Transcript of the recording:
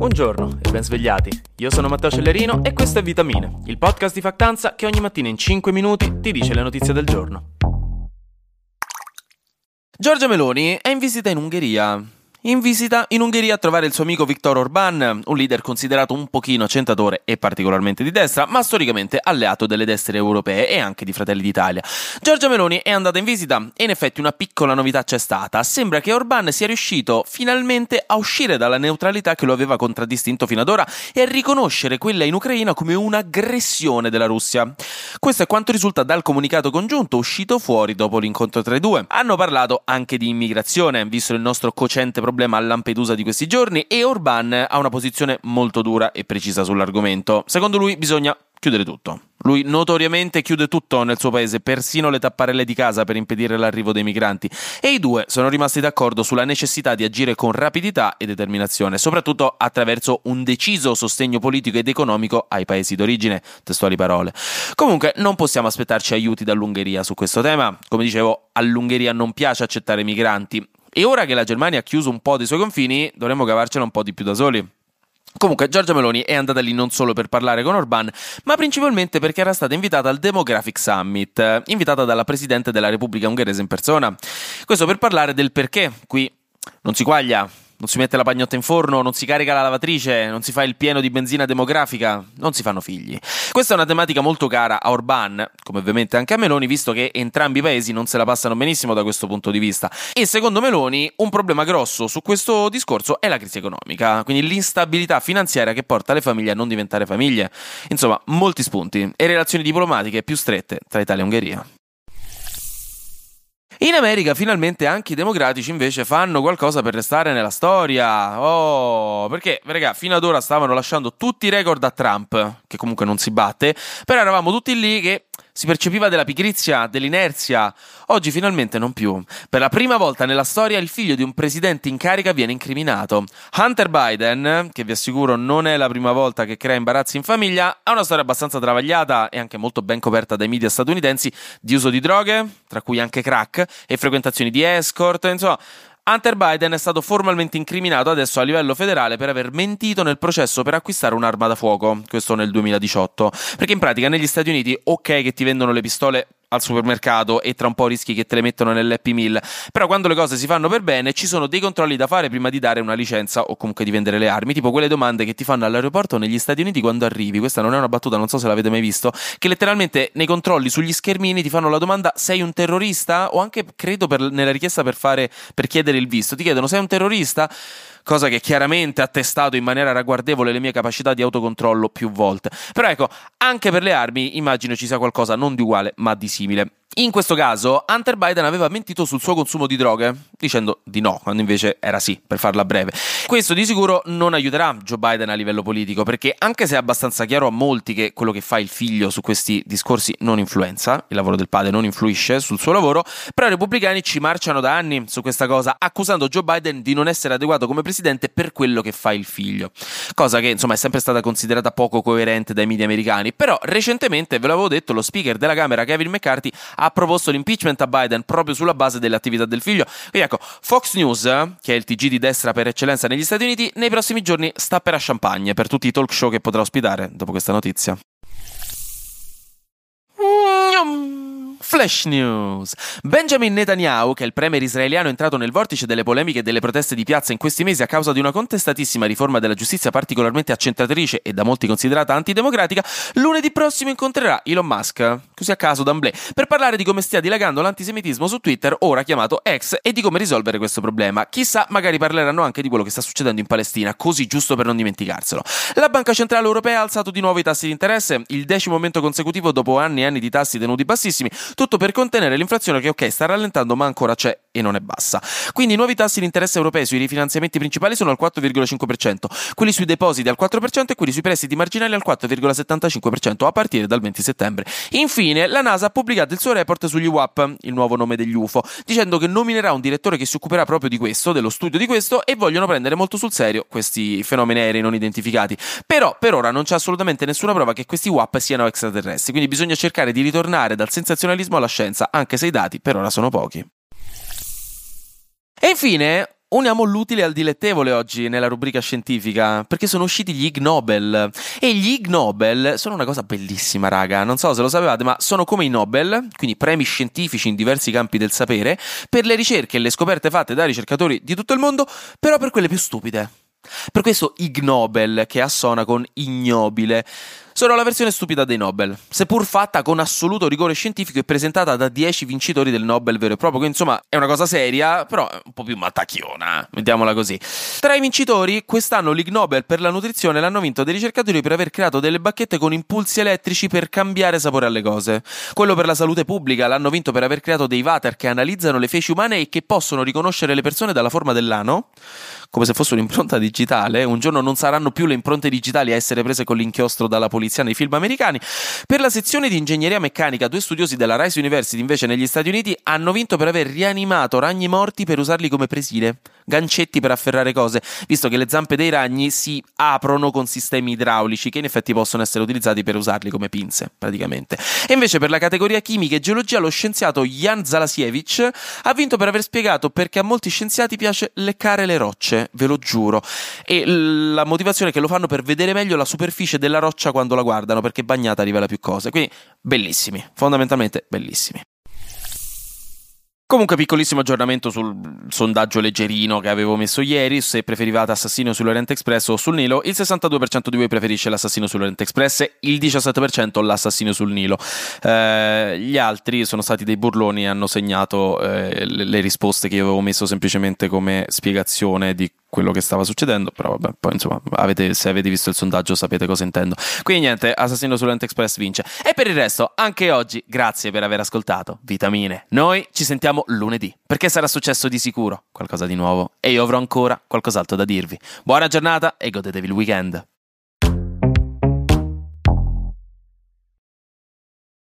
Buongiorno e ben svegliati. Io sono Matteo Cellerino e questo è Vitamine, il podcast di Factanza che ogni mattina in 5 minuti ti dice le notizie del giorno. Giorgia Meloni è in visita in Ungheria in visita in Ungheria a trovare il suo amico Viktor Orban, un leader considerato un pochino centatore e particolarmente di destra, ma storicamente alleato delle destre europee e anche di Fratelli d'Italia. Giorgia Meloni è andata in visita e in effetti una piccola novità c'è stata. Sembra che Orban sia riuscito finalmente a uscire dalla neutralità che lo aveva contraddistinto fino ad ora e a riconoscere quella in Ucraina come un'aggressione della Russia. Questo è quanto risulta dal comunicato congiunto uscito fuori dopo l'incontro tra i due. Hanno parlato anche di immigrazione, visto il nostro cocente problema a Lampedusa di questi giorni e Orban ha una posizione molto dura e precisa sull'argomento. Secondo lui bisogna chiudere tutto. Lui notoriamente chiude tutto nel suo paese, persino le tapparelle di casa per impedire l'arrivo dei migranti. E i due sono rimasti d'accordo sulla necessità di agire con rapidità e determinazione, soprattutto attraverso un deciso sostegno politico ed economico ai paesi d'origine. Testuali parole. Comunque, non possiamo aspettarci aiuti dall'Ungheria su questo tema. Come dicevo, all'Ungheria non piace accettare migranti. E ora che la Germania ha chiuso un po' dei suoi confini, dovremmo cavarcela un po' di più da soli. Comunque, Giorgia Meloni è andata lì non solo per parlare con Orban, ma principalmente perché era stata invitata al Demographic Summit, invitata dalla Presidente della Repubblica Ungherese in persona. Questo per parlare del perché qui non si quaglia, non si mette la pagnotta in forno, non si carica la lavatrice, non si fa il pieno di benzina demografica, non si fanno figli. Questa è una tematica molto cara a Orban, come ovviamente anche a Meloni, visto che entrambi i paesi non se la passano benissimo da questo punto di vista. E secondo Meloni un problema grosso su questo discorso è la crisi economica, quindi l'instabilità finanziaria che porta le famiglie a non diventare famiglie. Insomma, molti spunti e relazioni diplomatiche più strette tra Italia e Ungheria. In America finalmente anche i democratici invece fanno qualcosa per restare nella storia. Oh, perché, raga, fino ad ora stavano lasciando tutti i record a Trump, che comunque non si batte, però eravamo tutti lì che si percepiva della pigrizia, dell'inerzia. Oggi finalmente non più. Per la prima volta nella storia il figlio di un presidente in carica viene incriminato. Hunter Biden, che vi assicuro non è la prima volta che crea imbarazzi in famiglia, ha una storia abbastanza travagliata e anche molto ben coperta dai media statunitensi di uso di droghe, tra cui anche crack, e frequentazioni di escort, insomma Hunter Biden è stato formalmente incriminato adesso a livello federale per aver mentito nel processo per acquistare un'arma da fuoco, questo nel 2018. Perché in pratica negli Stati Uniti, ok che ti vendono le pistole al supermercato e tra un po' rischi che te le mettono nell'Happy Meal. Però quando le cose si fanno per bene ci sono dei controlli da fare prima di dare una licenza o comunque di vendere le armi, tipo quelle domande che ti fanno all'aeroporto negli Stati Uniti quando arrivi. Questa non è una battuta, non so se l'avete mai visto, che letteralmente nei controlli sugli schermini ti fanno la domanda sei un terrorista o anche credo per, nella richiesta per, fare, per chiedere il visto, ti chiedono sei un terrorista? cosa che chiaramente ha testato in maniera ragguardevole le mie capacità di autocontrollo più volte. Però ecco, anche per le armi immagino ci sia qualcosa non di uguale ma di simile. Chimilet. In questo caso, Hunter Biden aveva mentito sul suo consumo di droghe, dicendo di no, quando invece era sì, per farla breve. Questo di sicuro non aiuterà Joe Biden a livello politico, perché anche se è abbastanza chiaro a molti che quello che fa il figlio su questi discorsi non influenza, il lavoro del padre non influisce sul suo lavoro, però i repubblicani ci marciano da anni su questa cosa, accusando Joe Biden di non essere adeguato come presidente per quello che fa il figlio. Cosa che insomma è sempre stata considerata poco coerente dai media americani, però recentemente, ve l'avevo detto, lo speaker della Camera Kevin McCarthy ha proposto l'impeachment a Biden proprio sulla base delle attività del figlio. Quindi ecco, Fox News, che è il TG di destra per eccellenza negli Stati Uniti, nei prossimi giorni sta per a champagne per tutti i talk show che potrà ospitare dopo questa notizia. Flash News. Benjamin Netanyahu, che è il premier israeliano entrato nel vortice delle polemiche e delle proteste di piazza in questi mesi a causa di una contestatissima riforma della giustizia particolarmente accentratrice e da molti considerata antidemocratica, lunedì prossimo incontrerà Elon Musk, così a caso d'amblè, per parlare di come stia dilagando l'antisemitismo su Twitter, ora chiamato X, e di come risolvere questo problema. Chissà, magari parleranno anche di quello che sta succedendo in Palestina, così giusto per non dimenticarselo. La Banca Centrale Europea ha alzato di nuovo i tassi di interesse, il decimo momento consecutivo dopo anni e anni di tassi tenuti bassissimi, tutto per contenere l'inflazione che ok sta rallentando ma ancora c'è e non è bassa. Quindi i nuovi tassi di interesse europei sui rifinanziamenti principali sono al 4,5%, quelli sui depositi al 4% e quelli sui prestiti marginali al 4,75% a partire dal 20 settembre. Infine, la NASA ha pubblicato il suo report sugli WAP, il nuovo nome degli UFO, dicendo che nominerà un direttore che si occuperà proprio di questo, dello studio di questo e vogliono prendere molto sul serio questi fenomeni aerei non identificati. Però per ora non c'è assolutamente nessuna prova che questi WAP siano extraterrestri, quindi bisogna cercare di ritornare dal sensazionalismo alla scienza, anche se i dati per ora sono pochi. E infine, uniamo l'utile al dilettevole oggi nella rubrica scientifica, perché sono usciti gli Ig Nobel. E gli Ig Nobel sono una cosa bellissima, raga. Non so se lo sapevate, ma sono come i Nobel, quindi premi scientifici in diversi campi del sapere, per le ricerche e le scoperte fatte dai ricercatori di tutto il mondo, però per quelle più stupide. Per questo Ig Nobel, che assona con ignobile, sono la versione stupida dei Nobel, seppur fatta con assoluto rigore scientifico e presentata da 10 vincitori del Nobel vero e proprio, che insomma è una cosa seria, però è un po' più mattacchiona, mettiamola così. Tra i vincitori, quest'anno l'Ig Nobel per la nutrizione l'hanno vinto dei ricercatori per aver creato delle bacchette con impulsi elettrici per cambiare sapore alle cose. Quello per la salute pubblica l'hanno vinto per aver creato dei water che analizzano le feci umane e che possono riconoscere le persone dalla forma dell'ano come se fosse un'impronta digitale. Un giorno non saranno più le impronte digitali a essere prese con l'inchiostro dalla polizia nei film americani. Per la sezione di ingegneria meccanica, due studiosi della Rice University, invece, negli Stati Uniti, hanno vinto per aver rianimato ragni morti per usarli come presine gancetti per afferrare cose, visto che le zampe dei ragni si aprono con sistemi idraulici che in effetti possono essere utilizzati per usarli come pinze, praticamente. E invece per la categoria chimica e geologia lo scienziato Jan Zalasiewicz ha vinto per aver spiegato perché a molti scienziati piace leccare le rocce, ve lo giuro. E la motivazione è che lo fanno per vedere meglio la superficie della roccia quando la guardano, perché bagnata rivela più cose. Quindi bellissimi, fondamentalmente bellissimi. Comunque, piccolissimo aggiornamento sul sondaggio leggerino che avevo messo ieri. Se preferivate Assassino sull'Oriente Express o sul Nilo, il 62% di voi preferisce l'Assassino sull'Oriente Express, il 17% l'Assassino sul Nilo. Eh, gli altri sono stati dei burloni e hanno segnato eh, le, le risposte che io avevo messo semplicemente come spiegazione di quello che stava succedendo, però vabbè, poi insomma, avete, se avete visto il sondaggio sapete cosa intendo. Quindi niente, Assassino sull'Ent Express vince. E per il resto, anche oggi, grazie per aver ascoltato Vitamine. Noi ci sentiamo lunedì, perché sarà successo di sicuro qualcosa di nuovo e io avrò ancora qualcos'altro da dirvi. Buona giornata e godetevi il weekend.